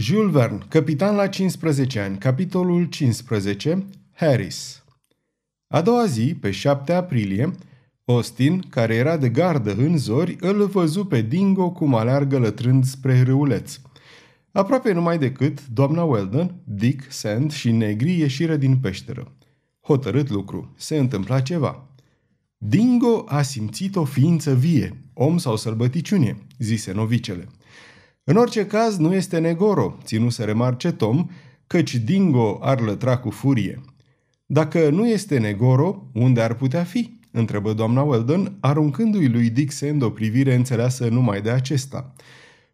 Jules Verne, capitan la 15 ani, capitolul 15, Harris. A doua zi, pe 7 aprilie, Austin, care era de gardă în zori, îl văzu pe Dingo cum aleargă lătrând spre râuleț. Aproape numai decât, doamna Weldon, Dick, Sand și Negri ieșiră din peșteră. Hotărât lucru, se întâmpla ceva. Dingo a simțit o ființă vie, om sau sălbăticiune, zise novicele. În orice caz, nu este Negoro, ținu să remarce Tom, căci Dingo ar lătra cu furie. Dacă nu este Negoro, unde ar putea fi? întrebă doamna Weldon, aruncându-i lui Dick Sand o privire înțeleasă numai de acesta.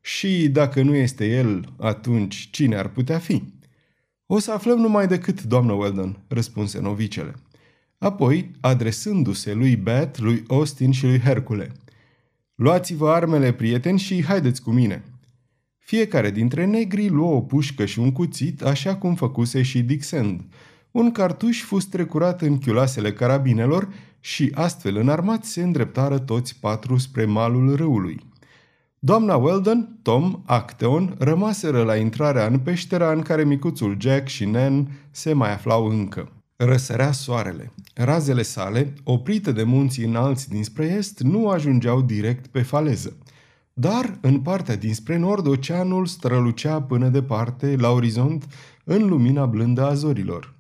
Și dacă nu este el, atunci cine ar putea fi? O să aflăm numai decât, doamnă Weldon, răspunse novicele. Apoi, adresându-se lui Beth, lui Austin și lui Hercule. Luați-vă armele, prieteni, și haideți cu mine. Fiecare dintre negri luă o pușcă și un cuțit, așa cum făcuse și Dixend. Un cartuș fus trecurat în chiulasele carabinelor și astfel înarmați se îndreptară toți patru spre malul râului. Doamna Weldon, Tom, Acteon rămaseră la intrarea în peștera în care micuțul Jack și Nan se mai aflau încă. Răsărea soarele. Razele sale, oprite de munții înalți dinspre est, nu ajungeau direct pe faleză. Dar, în partea dinspre nord, oceanul strălucea până departe, la orizont, în lumina blândă a zorilor.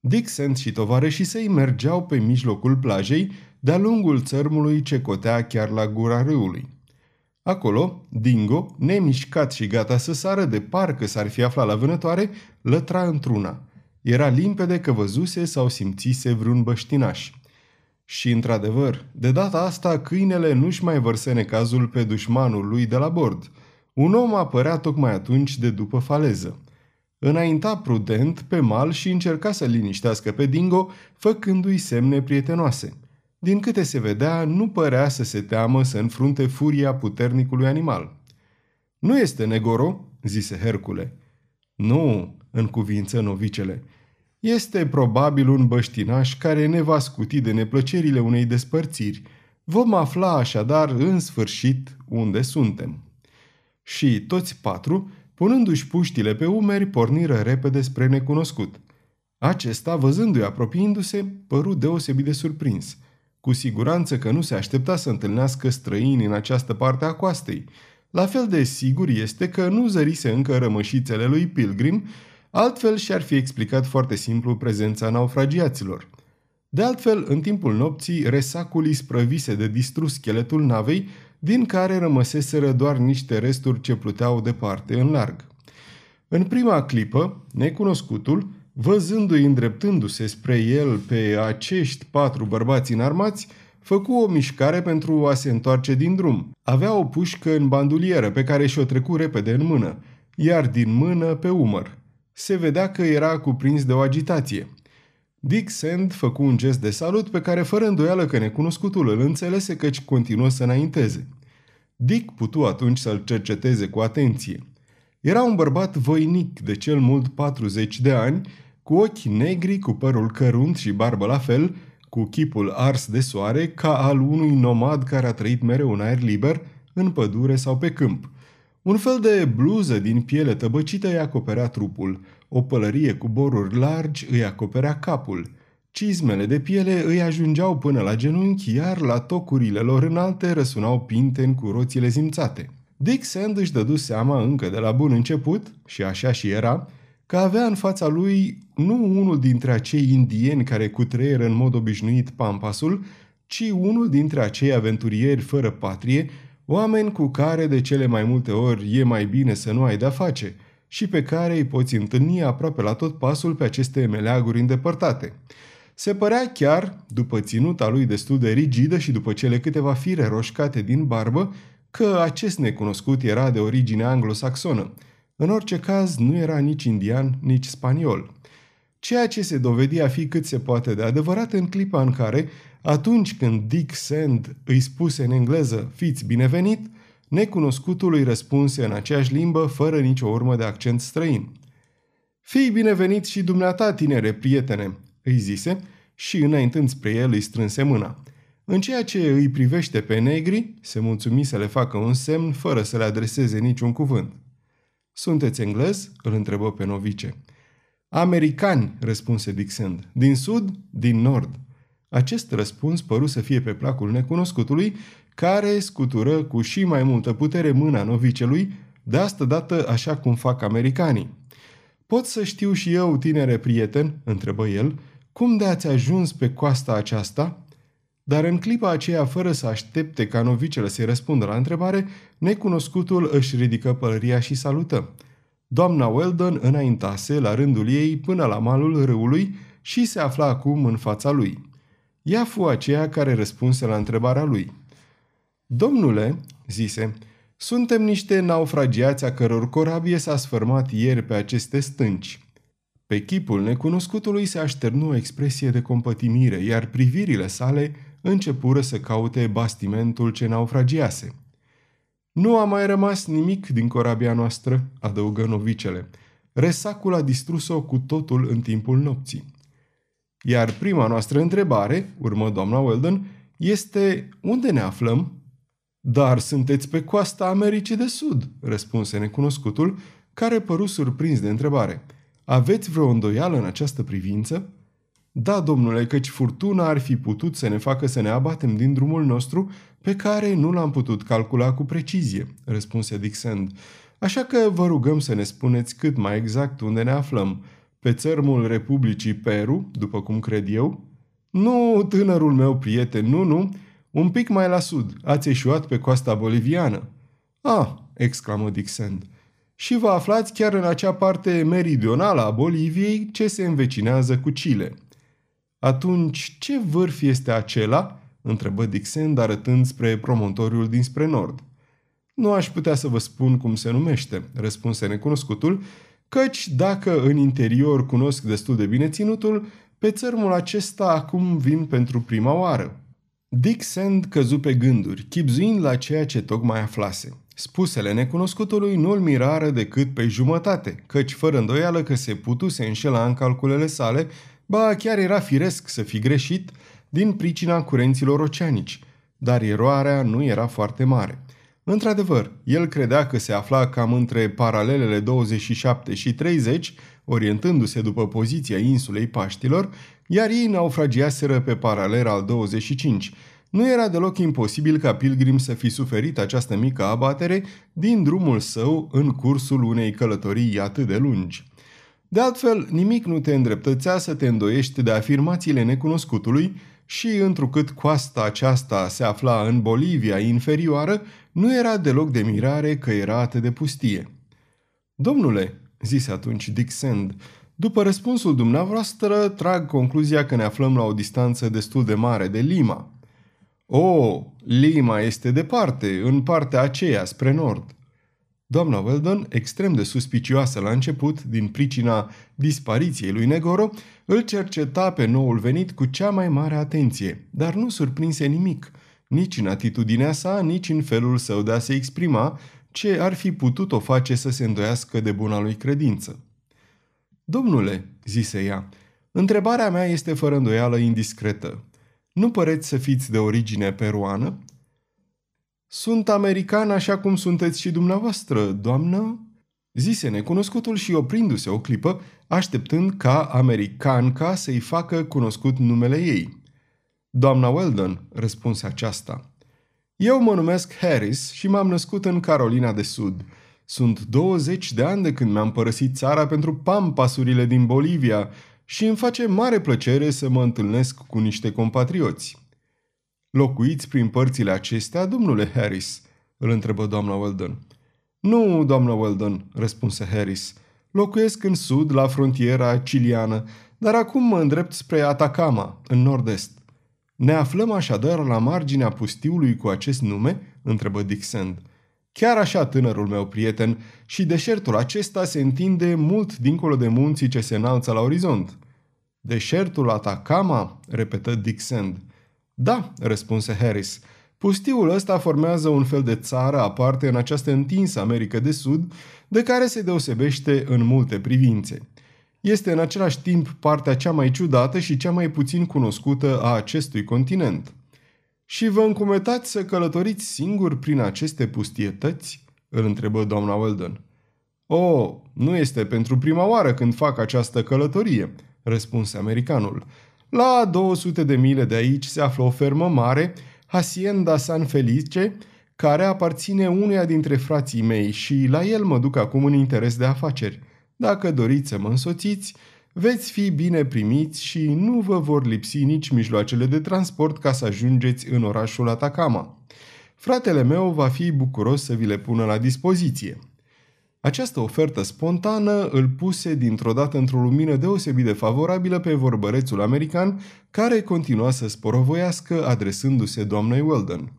Dixon și tovarășii săi mergeau pe mijlocul plajei, de-a lungul țărmului ce cotea chiar la gura râului. Acolo, Dingo, nemișcat și gata să sară de parcă s-ar fi aflat la vânătoare, lătra într-una. Era limpede că văzuse sau simțise vreun băștinaș. Și, într-adevăr, de data asta câinele nu-și mai vărse necazul pe dușmanul lui de la bord. Un om apărea tocmai atunci de după faleză. Înainta prudent pe mal și încerca să liniștească pe Dingo, făcându-i semne prietenoase. Din câte se vedea, nu părea să se teamă să înfrunte furia puternicului animal. Nu este Negoro?" zise Hercule. Nu," în cuvință novicele. Este probabil un băștinaș care ne va scuti de neplăcerile unei despărțiri. Vom afla așadar în sfârșit unde suntem. Și toți patru, punându-și puștile pe umeri, porniră repede spre necunoscut. Acesta, văzându-i apropiindu-se, păru deosebit de surprins. Cu siguranță că nu se aștepta să întâlnească străini în această parte a coastei. La fel de sigur este că nu zărise încă rămășițele lui Pilgrim Altfel și-ar fi explicat foarte simplu prezența naufragiaților. De altfel, în timpul nopții, resacul îi sprăvise de distrus scheletul navei, din care rămăseseră doar niște resturi ce pluteau departe în larg. În prima clipă, necunoscutul, văzându-i îndreptându-se spre el pe acești patru bărbați înarmați, făcu o mișcare pentru a se întoarce din drum. Avea o pușcă în bandulieră pe care și-o trecu repede în mână, iar din mână pe umăr se vedea că era cuprins de o agitație. Dick Sand făcu un gest de salut pe care fără îndoială că necunoscutul îl înțelese căci continuă să înainteze. Dick putu atunci să-l cerceteze cu atenție. Era un bărbat voinic de cel mult 40 de ani, cu ochi negri, cu părul cărunt și barbă la fel, cu chipul ars de soare, ca al unui nomad care a trăit mereu în aer liber, în pădure sau pe câmp – un fel de bluză din piele tăbăcită îi acoperea trupul, o pălărie cu boruri largi îi acoperea capul, cizmele de piele îi ajungeau până la genunchi, iar la tocurile lor înalte răsunau pinteni cu roțile zimțate. Dick Sand își dădu seama încă de la bun început, și așa și era, că avea în fața lui nu unul dintre acei indieni care cutreieră în mod obișnuit pampasul, ci unul dintre acei aventurieri fără patrie Oameni cu care de cele mai multe ori e mai bine să nu ai de-a face și pe care îi poți întâlni aproape la tot pasul pe aceste meleaguri îndepărtate. Se părea chiar, după ținuta lui destul de rigidă și după cele câteva fire roșcate din barbă, că acest necunoscut era de origine anglosaxonă. În orice caz, nu era nici indian, nici spaniol. Ceea ce se dovedi a fi cât se poate de adevărat în clipa în care atunci când Dick Sand îi spuse în engleză, fiți binevenit, necunoscutul îi răspunse în aceeași limbă, fără nicio urmă de accent străin. Fii binevenit și dumneata, tinere prietene, îi zise și înaintând spre el îi strânse mâna. În ceea ce îi privește pe negri, se mulțumi să le facă un semn fără să le adreseze niciun cuvânt. Sunteți englez? îl întrebă pe novice. Americani, răspunse Dixon. Din sud, din nord. Acest răspuns păru să fie pe placul necunoscutului, care scutură cu și mai multă putere mâna novicelui, de asta dată așa cum fac americanii. Pot să știu și eu, tinere prieten?" întrebă el, cum de ați ajuns pe coasta aceasta?" Dar în clipa aceea, fără să aștepte ca novicele să-i răspundă la întrebare, necunoscutul își ridică pălăria și salută. Doamna Weldon înaintase la rândul ei până la malul râului și se afla acum în fața lui. Ea fu aceea care răspunse la întrebarea lui. Domnule, zise, suntem niște naufragiați a căror corabie s-a sfârmat ieri pe aceste stânci. Pe chipul necunoscutului se așternu o expresie de compătimire, iar privirile sale începură să caute bastimentul ce naufragiase. Nu a mai rămas nimic din corabia noastră, adăugă novicele. Resacul a distrus-o cu totul în timpul nopții. Iar prima noastră întrebare, urmă doamna Weldon, este unde ne aflăm? Dar sunteți pe coasta Americii de Sud, răspunse necunoscutul, care păru surprins de întrebare. Aveți vreo îndoială în această privință? Da, domnule, căci furtuna ar fi putut să ne facă să ne abatem din drumul nostru pe care nu l-am putut calcula cu precizie, răspunse Dixon. Așa că vă rugăm să ne spuneți cât mai exact unde ne aflăm. Pe țărmul Republicii Peru, după cum cred eu? Nu, tânărul meu prieten, nu, nu, un pic mai la sud, ați eșuat pe coasta boliviană. Ah, exclamă Dixon. Și vă aflați chiar în acea parte meridională a Boliviei ce se învecinează cu Chile. Atunci, ce vârf este acela?" întrebă Dixon, arătând spre promontoriul dinspre nord. Nu aș putea să vă spun cum se numește, răspunse necunoscutul, căci dacă în interior cunosc destul de bine ținutul, pe țărmul acesta acum vin pentru prima oară. Dick Sand căzu pe gânduri, chipzuind la ceea ce tocmai aflase. Spusele necunoscutului nu-l mirară decât pe jumătate, căci fără îndoială că se putuse înșela în calculele sale, ba chiar era firesc să fi greșit din pricina curenților oceanici, dar eroarea nu era foarte mare. Într-adevăr, el credea că se afla cam între paralelele 27 și 30, orientându-se după poziția insulei Paștilor, iar ei naufragiaseră pe paralel al 25. Nu era deloc imposibil ca Pilgrim să fi suferit această mică abatere din drumul său în cursul unei călătorii atât de lungi. De altfel, nimic nu te îndreptățea să te îndoiești de afirmațiile necunoscutului și, întrucât coasta aceasta se afla în Bolivia inferioară, nu era deloc de mirare că era atât de pustie. Domnule, zise atunci Dick Sand, după răspunsul dumneavoastră, trag concluzia că ne aflăm la o distanță destul de mare de Lima. O, Lima este departe, în partea aceea, spre nord. Doamna Weldon, extrem de suspicioasă la început, din pricina dispariției lui Negoro, îl cerceta pe noul venit cu cea mai mare atenție, dar nu surprinse nimic, nici în atitudinea sa, nici în felul său de a se exprima, ce ar fi putut o face să se îndoiască de buna lui credință. Domnule, zise ea, întrebarea mea este fără îndoială indiscretă. Nu păreți să fiți de origine peruană? Sunt american așa cum sunteți și dumneavoastră, doamnă?" Zise necunoscutul și oprindu-se o clipă, așteptând ca americanca să-i facă cunoscut numele ei. Doamna Weldon, răspunse aceasta. Eu mă numesc Harris și m-am născut în Carolina de Sud. Sunt 20 de ani de când mi-am părăsit țara pentru pampasurile din Bolivia și îmi face mare plăcere să mă întâlnesc cu niște compatrioți. Locuiți prin părțile acestea, domnule Harris?" îl întrebă doamna Weldon. Nu, doamna Weldon," răspunse Harris. Locuiesc în sud, la frontiera ciliană, dar acum mă îndrept spre Atacama, în nord-est. Ne aflăm așadar la marginea pustiului cu acest nume?" întrebă Dick Sand. Chiar așa, tânărul meu prieten, și deșertul acesta se întinde mult dincolo de munții ce se înalță la orizont. Deșertul Atacama? repetă Dick Sand. Da, răspunse Harris. Pustiul ăsta formează un fel de țară aparte în această întinsă Americă de Sud, de care se deosebește în multe privințe. Este în același timp partea cea mai ciudată și cea mai puțin cunoscută a acestui continent. Și vă încumetați să călătoriți singur prin aceste pustietăți? îl întrebă doamna Weldon. Oh, nu este pentru prima oară când fac această călătorie, răspunse americanul. La 200 de mile de aici se află o fermă mare, Hacienda San Felice, care aparține unuia dintre frații mei și la el mă duc acum în interes de afaceri. Dacă doriți să mă însoțiți, veți fi bine primiți și nu vă vor lipsi nici mijloacele de transport ca să ajungeți în orașul Atacama. Fratele meu va fi bucuros să vi le pună la dispoziție. Această ofertă spontană îl puse dintr-o dată într-o lumină deosebit de favorabilă pe vorbărețul american, care continua să sporovoiască adresându-se doamnei Weldon.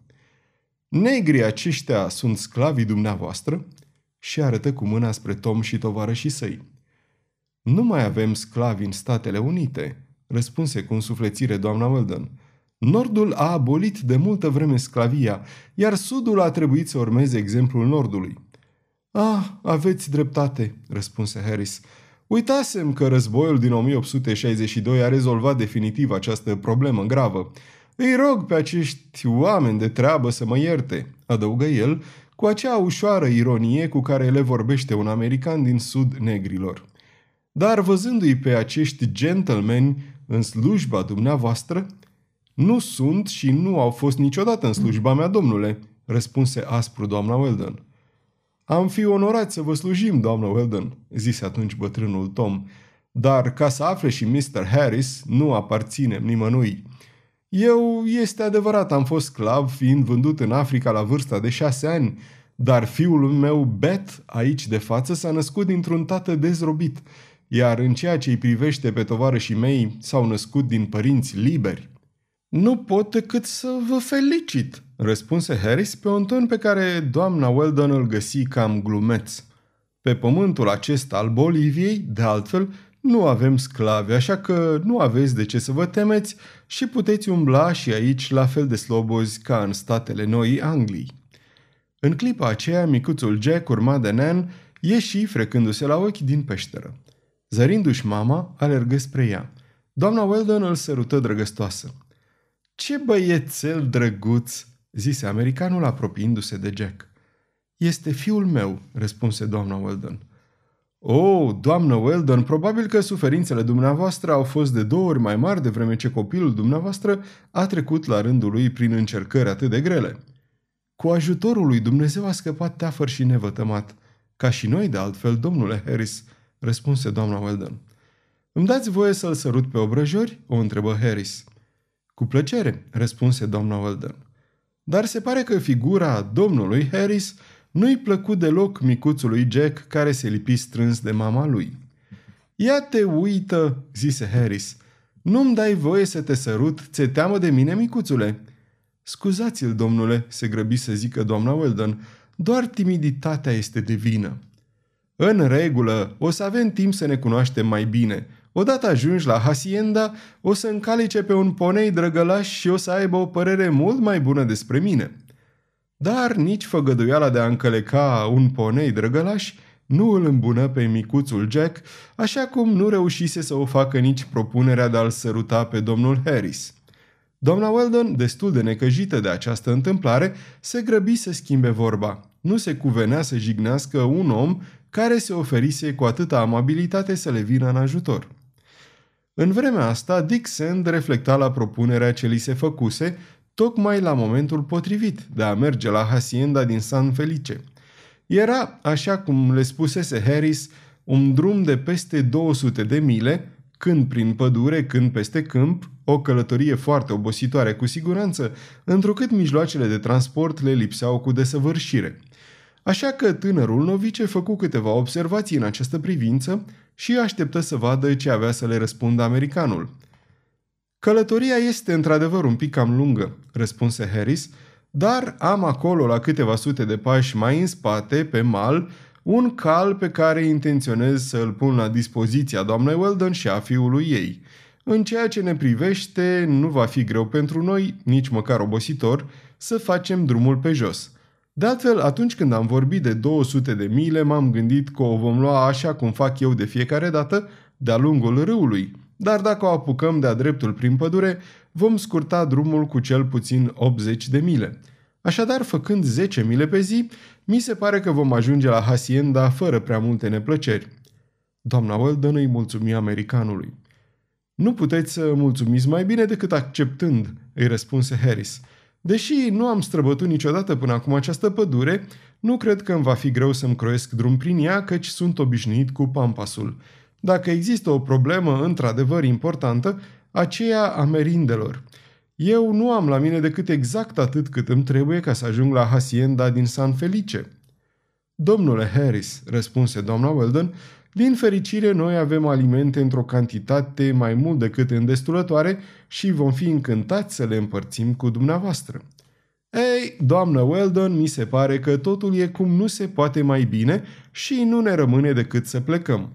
Negrii aceștia sunt sclavii dumneavoastră? Și arătă cu mâna spre Tom și tovarășii săi. Nu mai avem sclavi în Statele Unite, răspunse cu însuflețire doamna Weldon. Nordul a abolit de multă vreme sclavia, iar Sudul a trebuit să urmeze exemplul Nordului. Ah, aveți dreptate, răspunse Harris. Uitasem că războiul din 1862 a rezolvat definitiv această problemă gravă. Îi rog pe acești oameni de treabă să mă ierte, adăugă el, cu acea ușoară ironie cu care le vorbește un american din sud negrilor. Dar văzându-i pe acești gentlemen în slujba dumneavoastră, nu sunt și nu au fost niciodată în slujba mea, domnule, răspunse aspru doamna Weldon. Am fi onorat să vă slujim, doamnă Weldon, zise atunci bătrânul Tom, dar ca să afle și Mr. Harris, nu aparținem nimănui. Eu, este adevărat, am fost sclav, fiind vândut în Africa la vârsta de șase ani, dar fiul meu, Bet, aici de față, s-a născut dintr-un tată dezrobit, iar în ceea ce îi privește pe tovarășii mei, s-au născut din părinți liberi. Nu pot decât să vă felicit, răspunse Harris pe un ton pe care doamna Weldon îl găsi cam glumeț. Pe pământul acesta al Boliviei, de altfel, nu avem sclavi, așa că nu aveți de ce să vă temeți și puteți umbla și aici la fel de slobozi ca în statele Noii Anglii. În clipa aceea, micuțul Jack, urmat de Nan, ieși frecându-se la ochi din peșteră. Zărindu-și mama, alergă spre ea. Doamna Weldon îl sărută drăgăstoasă. Ce băiețel drăguț!" zise americanul apropiindu-se de Jack. Este fiul meu," răspunse doamna Weldon. Oh, doamnă Weldon, probabil că suferințele dumneavoastră au fost de două ori mai mari de vreme ce copilul dumneavoastră a trecut la rândul lui prin încercări atât de grele. Cu ajutorul lui Dumnezeu a scăpat teafăr și nevătămat. Ca și noi, de altfel, domnule Harris, răspunse doamna Weldon. Îmi dați voie să-l sărut pe obrăjori? o întrebă Harris. Cu plăcere, răspunse doamna Weldon. Dar se pare că figura domnului Harris nu-i plăcut deloc micuțului Jack care se lipi strâns de mama lui. Ia te uită, zise Harris. Nu-mi dai voie să te sărut, ți teamă de mine, micuțule?" Scuzați-l, domnule, se grăbi să zică doamna Weldon, doar timiditatea este de vină. În regulă, o să avem timp să ne cunoaștem mai bine, Odată ajungi la Hacienda, o să încalice pe un ponei drăgălaș și o să aibă o părere mult mai bună despre mine. Dar nici făgăduiala de a încăleca un ponei drăgălaș nu îl îmbună pe micuțul Jack, așa cum nu reușise să o facă nici propunerea de a-l săruta pe domnul Harris. Doamna Weldon, destul de necăjită de această întâmplare, se grăbi să schimbe vorba. Nu se cuvenea să jignească un om care se oferise cu atâta amabilitate să le vină în ajutor. În vremea asta, Dick Sand reflecta la propunerea ce li se făcuse, tocmai la momentul potrivit de a merge la Hacienda din San Felice. Era, așa cum le spusese Harris, un drum de peste 200 de mile, când prin pădure, când peste câmp, o călătorie foarte obositoare cu siguranță, întrucât mijloacele de transport le lipseau cu desăvârșire – Așa că tânărul novice făcu câteva observații în această privință și așteptă să vadă ce avea să le răspundă americanul. Călătoria este într-adevăr un pic cam lungă, răspunse Harris, dar am acolo la câteva sute de pași mai în spate, pe mal, un cal pe care intenționez să îl pun la dispoziția doamnei Weldon și a fiului ei. În ceea ce ne privește, nu va fi greu pentru noi, nici măcar obositor, să facem drumul pe jos – de altfel, atunci când am vorbit de 200 de mile, m-am gândit că o vom lua așa cum fac eu de fiecare dată, de-a lungul râului. Dar dacă o apucăm de-a dreptul prin pădure, vom scurta drumul cu cel puțin 80 de mile. Așadar, făcând 10 mile pe zi, mi se pare că vom ajunge la Hacienda fără prea multe neplăceri. Doamna Weldon îi mulțumi americanului. Nu puteți să mulțumiți mai bine decât acceptând, îi răspunse Harris. Deși nu am străbătut niciodată până acum această pădure, nu cred că îmi va fi greu să-mi croiesc drum prin ea, căci sunt obișnuit cu pampasul. Dacă există o problemă într-adevăr importantă, aceea a merindelor. Eu nu am la mine decât exact atât cât îmi trebuie ca să ajung la Hacienda din San Felice. Domnule Harris, răspunse doamna Weldon, din fericire, noi avem alimente într-o cantitate mai mult decât îndestulătoare și vom fi încântați să le împărțim cu dumneavoastră. Ei, doamnă Weldon, mi se pare că totul e cum nu se poate mai bine și nu ne rămâne decât să plecăm.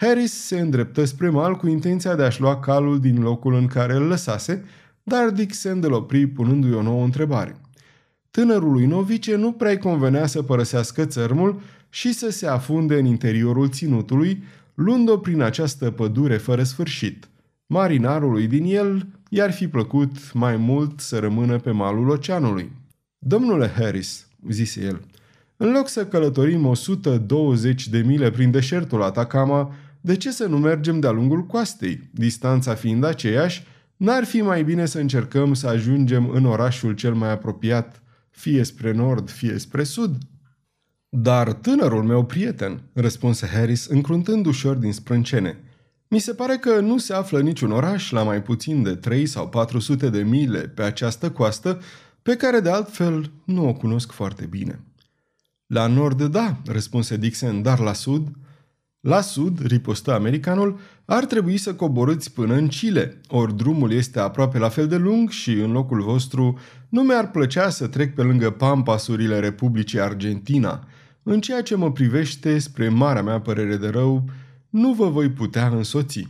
Harris se îndreptă spre mal cu intenția de a-și lua calul din locul în care îl lăsase, dar Dick se opri punându-i o nouă întrebare. Tânărului novice nu prea convenea să părăsească țărmul și să se afunde în interiorul ținutului, luând-o prin această pădure fără sfârșit. Marinarului din el i-ar fi plăcut mai mult să rămână pe malul oceanului. Domnule Harris, zise el, în loc să călătorim 120 de mile prin deșertul Atacama, de ce să nu mergem de-a lungul coastei? Distanța fiind aceeași, n-ar fi mai bine să încercăm să ajungem în orașul cel mai apropiat, fie spre nord, fie spre sud? Dar tânărul meu prieten, răspunse Harris, încruntând ușor din sprâncene. Mi se pare că nu se află niciun oraș la mai puțin de 3 sau 400 de mile pe această coastă, pe care de altfel nu o cunosc foarte bine. La nord, da, răspunse Dixon, dar la sud? La sud, ripostă americanul, ar trebui să coborâți până în Chile, ori drumul este aproape la fel de lung și, în locul vostru, nu mi-ar plăcea să trec pe lângă pampasurile Republicii Argentina – în ceea ce mă privește, spre marea mea părere de rău, nu vă voi putea însoți.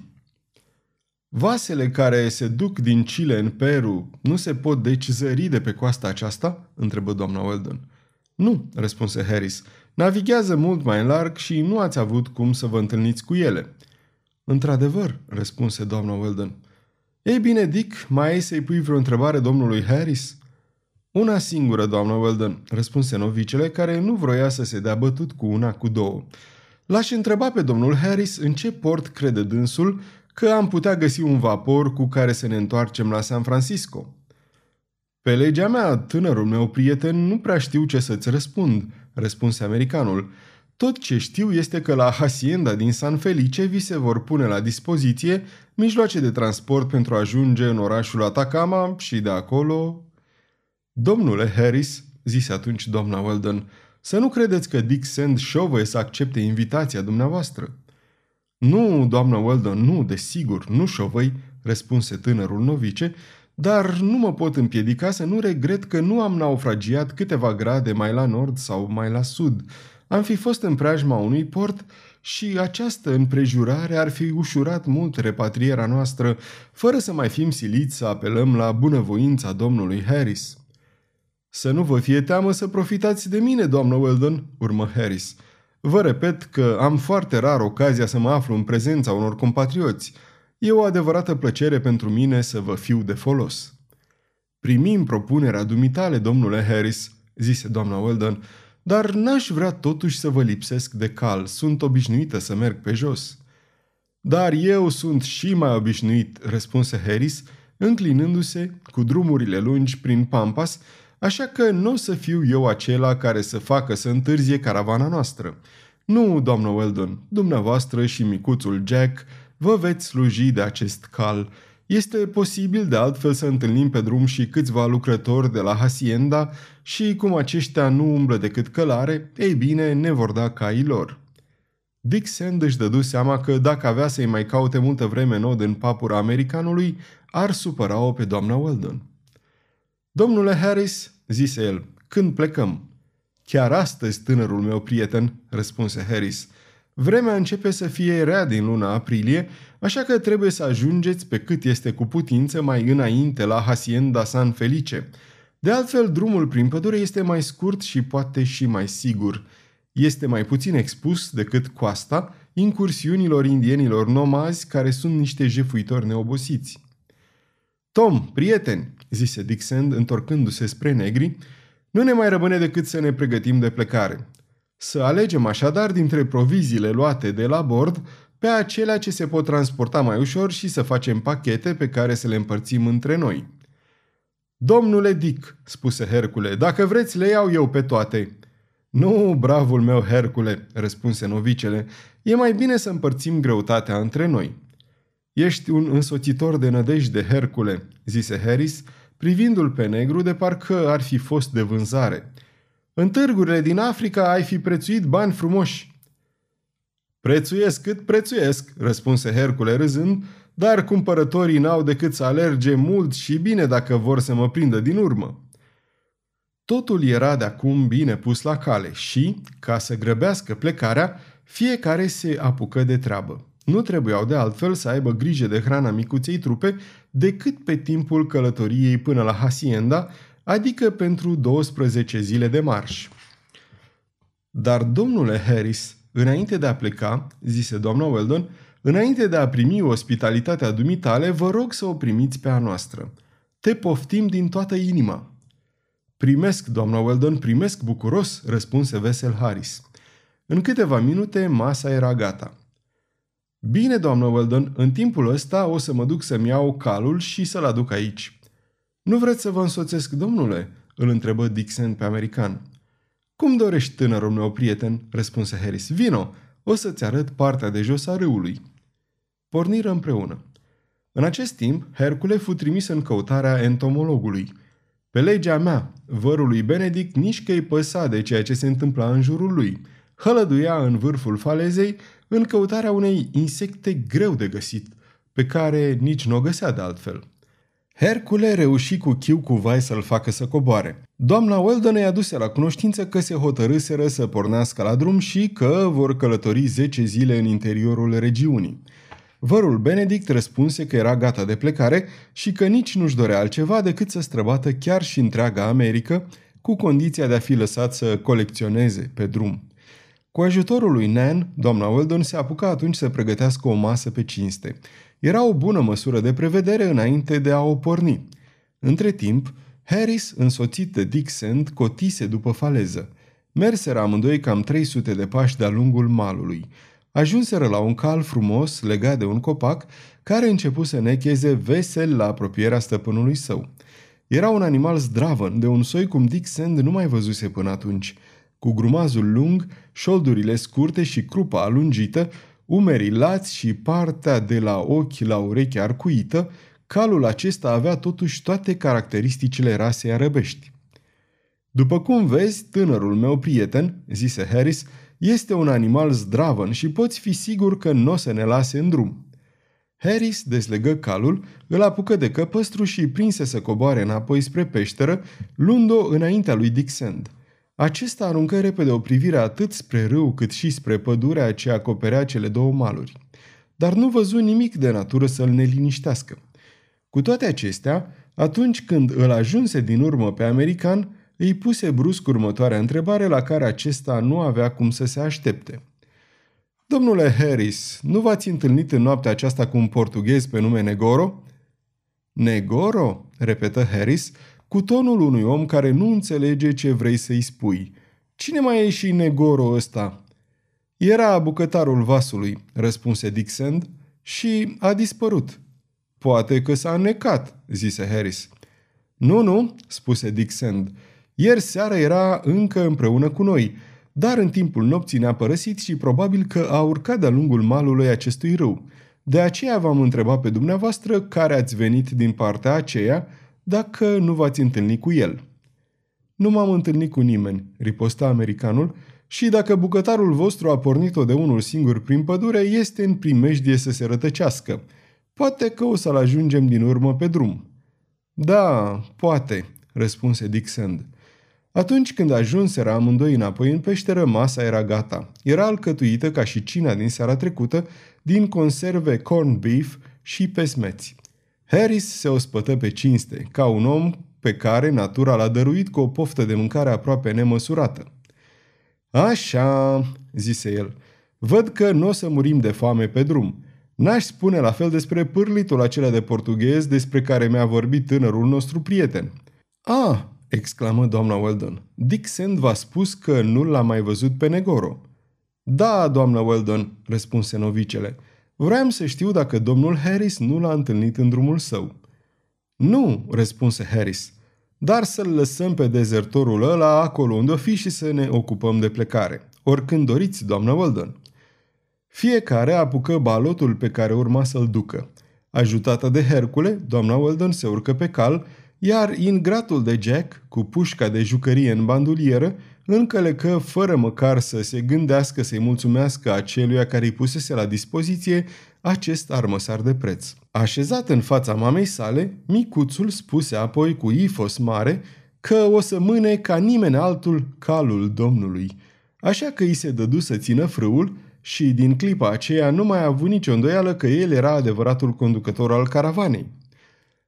Vasele care se duc din Chile în Peru nu se pot deci zări de pe coasta aceasta? întrebă doamna Weldon. Nu, răspunse Harris. Navighează mult mai în larg și nu ați avut cum să vă întâlniți cu ele. Într-adevăr, răspunse doamna Weldon. Ei bine, Dick, mai ai să-i pui vreo întrebare domnului Harris? Una singură, doamnă Weldon, răspunse novicele, care nu vroia să se dea bătut cu una cu două. L-aș întreba pe domnul Harris în ce port crede dânsul că am putea găsi un vapor cu care să ne întoarcem la San Francisco. Pe legea mea, tânărul meu prieten, nu prea știu ce să-ți răspund, răspunse americanul. Tot ce știu este că la Hacienda din San Felice vi se vor pune la dispoziție mijloace de transport pentru a ajunge în orașul Atacama și de acolo Domnule Harris, zise atunci doamna Weldon, să nu credeți că Dick Sand șovăie să accepte invitația dumneavoastră. Nu, doamnă Weldon, nu, desigur, nu șovăi, răspunse tânărul novice, dar nu mă pot împiedica să nu regret că nu am naufragiat câteva grade mai la nord sau mai la sud. Am fi fost în preajma unui port și această împrejurare ar fi ușurat mult repatrierea noastră, fără să mai fim siliți să apelăm la bunăvoința domnului Harris. Să nu vă fie teamă să profitați de mine, doamnă Weldon, urmă Harris. Vă repet că am foarte rar ocazia să mă aflu în prezența unor compatrioți. E o adevărată plăcere pentru mine să vă fiu de folos. Primim propunerea dumitale, domnule Harris, zise doamna Weldon, dar n-aș vrea totuși să vă lipsesc de cal. Sunt obișnuită să merg pe jos. Dar eu sunt și mai obișnuit, răspunse Harris, înclinându-se cu drumurile lungi prin Pampas așa că nu o să fiu eu acela care să facă să întârzie caravana noastră. Nu, doamnă Weldon, dumneavoastră și micuțul Jack vă veți sluji de acest cal. Este posibil de altfel să întâlnim pe drum și câțiva lucrători de la Hacienda și cum aceștia nu umblă decât călare, ei bine, ne vor da caii lor. Dick Sand își dădu seama că dacă avea să-i mai caute multă vreme nod în papura americanului, ar supăra-o pe doamna Weldon. Domnule Harris, zise el, când plecăm? Chiar astăzi, tânărul meu prieten, răspunse Harris. Vremea începe să fie rea din luna aprilie, așa că trebuie să ajungeți pe cât este cu putință mai înainte la Hacienda San Felice. De altfel, drumul prin pădure este mai scurt și poate și mai sigur. Este mai puțin expus decât coasta incursiunilor indienilor nomazi care sunt niște jefuitori neobosiți. Tom, prieteni, zise Dixon, întorcându-se spre negri, Nu ne mai rămâne decât să ne pregătim de plecare. Să alegem așadar dintre proviziile luate de la bord pe acelea ce se pot transporta mai ușor și să facem pachete pe care să le împărțim între noi. Domnule Dick, spuse Hercule, dacă vreți le iau eu pe toate. Nu, bravul meu Hercule, răspunse novicele, e mai bine să împărțim greutatea între noi. Ești un însoțitor de nădejde, Hercule, zise Harris, privindu-l pe negru de parcă ar fi fost de vânzare. În târgurile din Africa ai fi prețuit bani frumoși. Prețuiesc cât prețuiesc, răspunse Hercule râzând, dar cumpărătorii n-au decât să alerge mult și bine dacă vor să mă prindă din urmă. Totul era de acum bine pus la cale și, ca să grăbească plecarea, fiecare se apucă de treabă. Nu trebuiau de altfel să aibă grijă de hrana micuței trupe decât pe timpul călătoriei până la Hacienda, adică pentru 12 zile de marș. Dar, domnule Harris, înainte de a pleca, zise doamna Weldon, înainte de a primi ospitalitatea dumitale, vă rog să o primiți pe a noastră. Te poftim din toată inima. Primesc, doamna Weldon, primesc bucuros, răspunse vesel Harris. În câteva minute, masa era gata. Bine, doamnă Weldon, în timpul ăsta o să mă duc să-mi iau calul și să-l aduc aici. Nu vreți să vă însoțesc, domnule?" îl întrebă Dixon pe american. Cum dorești, tânărul meu prieten?" răspunse Harris. Vino, o să-ți arăt partea de jos a râului." Porniră împreună. În acest timp, Hercule fu trimis în căutarea entomologului. Pe legea mea, vărului Benedict nici că îi păsa de ceea ce se întâmpla în jurul lui. Hălăduia în vârful falezei în căutarea unei insecte greu de găsit, pe care nici nu o găsea de altfel. Hercule reuși cu chiu cu vai să-l facă să coboare. Doamna Weldon îi aduse la cunoștință că se hotărâseră să pornească la drum și că vor călători 10 zile în interiorul regiunii. Vărul Benedict răspunse că era gata de plecare și că nici nu-și dorea altceva decât să străbată chiar și întreaga Americă, cu condiția de a fi lăsat să colecționeze pe drum. Cu ajutorul lui Nan, doamna Weldon se apuca atunci să pregătească o masă pe cinste. Era o bună măsură de prevedere înainte de a o porni. Între timp, Harris, însoțit de Dick Sand, cotise după faleză. Merseră amândoi cam 300 de pași de-a lungul malului. Ajunseră la un cal frumos legat de un copac care începu să necheze vesel la apropierea stăpânului său. Era un animal zdravăn, de un soi cum Dick Sand nu mai văzuse până atunci – cu grumazul lung, șoldurile scurte și crupa alungită, umerii lați și partea de la ochi la ureche arcuită, calul acesta avea totuși toate caracteristicile rasei arăbești. După cum vezi, tânărul meu prieten, zise Harris, este un animal zdravăn și poți fi sigur că nu o să ne lase în drum. Harris deslegă calul, îl apucă de căpăstru și prinse să coboare înapoi spre peșteră, luând-o înaintea lui Dick Sand. Acesta aruncă repede o privire atât spre râu cât și spre pădurea ce acoperea cele două maluri. Dar nu văzu nimic de natură să-l neliniștească. Cu toate acestea, atunci când îl ajunse din urmă pe american, îi puse brusc următoarea întrebare la care acesta nu avea cum să se aștepte. Domnule Harris, nu v-ați întâlnit în noaptea aceasta cu un portughez pe nume Negoro? Negoro? repetă Harris, cu tonul unui om care nu înțelege ce vrei să-i spui. Cine mai e și negoro ăsta? Era bucătarul vasului, răspunse Dixon, și a dispărut. Poate că s-a necat, zise Harris. Nu, nu, spuse Dixon. Ieri seara era încă împreună cu noi, dar în timpul nopții ne-a părăsit și probabil că a urcat de-a lungul malului acestui râu. De aceea v-am întrebat pe dumneavoastră care ați venit din partea aceea dacă nu v-ați întâlnit cu el. Nu m-am întâlnit cu nimeni, riposta americanul, și dacă bucătarul vostru a pornit-o de unul singur prin pădure, este în primejdie să se rătăcească. Poate că o să-l ajungem din urmă pe drum. Da, poate, răspunse Dick Sand. Atunci când ajunseră amândoi înapoi în peșteră, masa era gata. Era alcătuită, ca și cina din seara trecută, din conserve corn beef și pesmeți. Harris se ospătă pe cinste, ca un om pe care natura l-a dăruit cu o poftă de mâncare aproape nemăsurată. Așa, zise el, văd că nu o să murim de foame pe drum. N-aș spune la fel despre pârlitul acela de portughez despre care mi-a vorbit tânărul nostru prieten. Ah, exclamă doamna Weldon. Dick Sand v-a spus că nu l-a mai văzut pe Negoro. Da, doamna Weldon, răspunse novicele. Vreau să știu dacă domnul Harris nu l-a întâlnit în drumul său. Nu, răspunse Harris, dar să-l lăsăm pe dezertorul ăla acolo unde o fi și să ne ocupăm de plecare. Oricând doriți, doamna Weldon. Fiecare apucă balotul pe care urma să-l ducă. Ajutată de Hercule, doamna Weldon se urcă pe cal, iar ingratul de Jack, cu pușca de jucărie în bandulieră, încălecă fără măcar să se gândească să-i mulțumească aceluia care îi pusese la dispoziție acest armăsar de preț. Așezat în fața mamei sale, micuțul spuse apoi cu ifos mare că o să mâne ca nimeni altul calul Domnului. Așa că îi se dădu să țină frâul și din clipa aceea nu mai a avut nicio îndoială că el era adevăratul conducător al caravanei.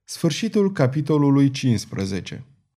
Sfârșitul capitolului 15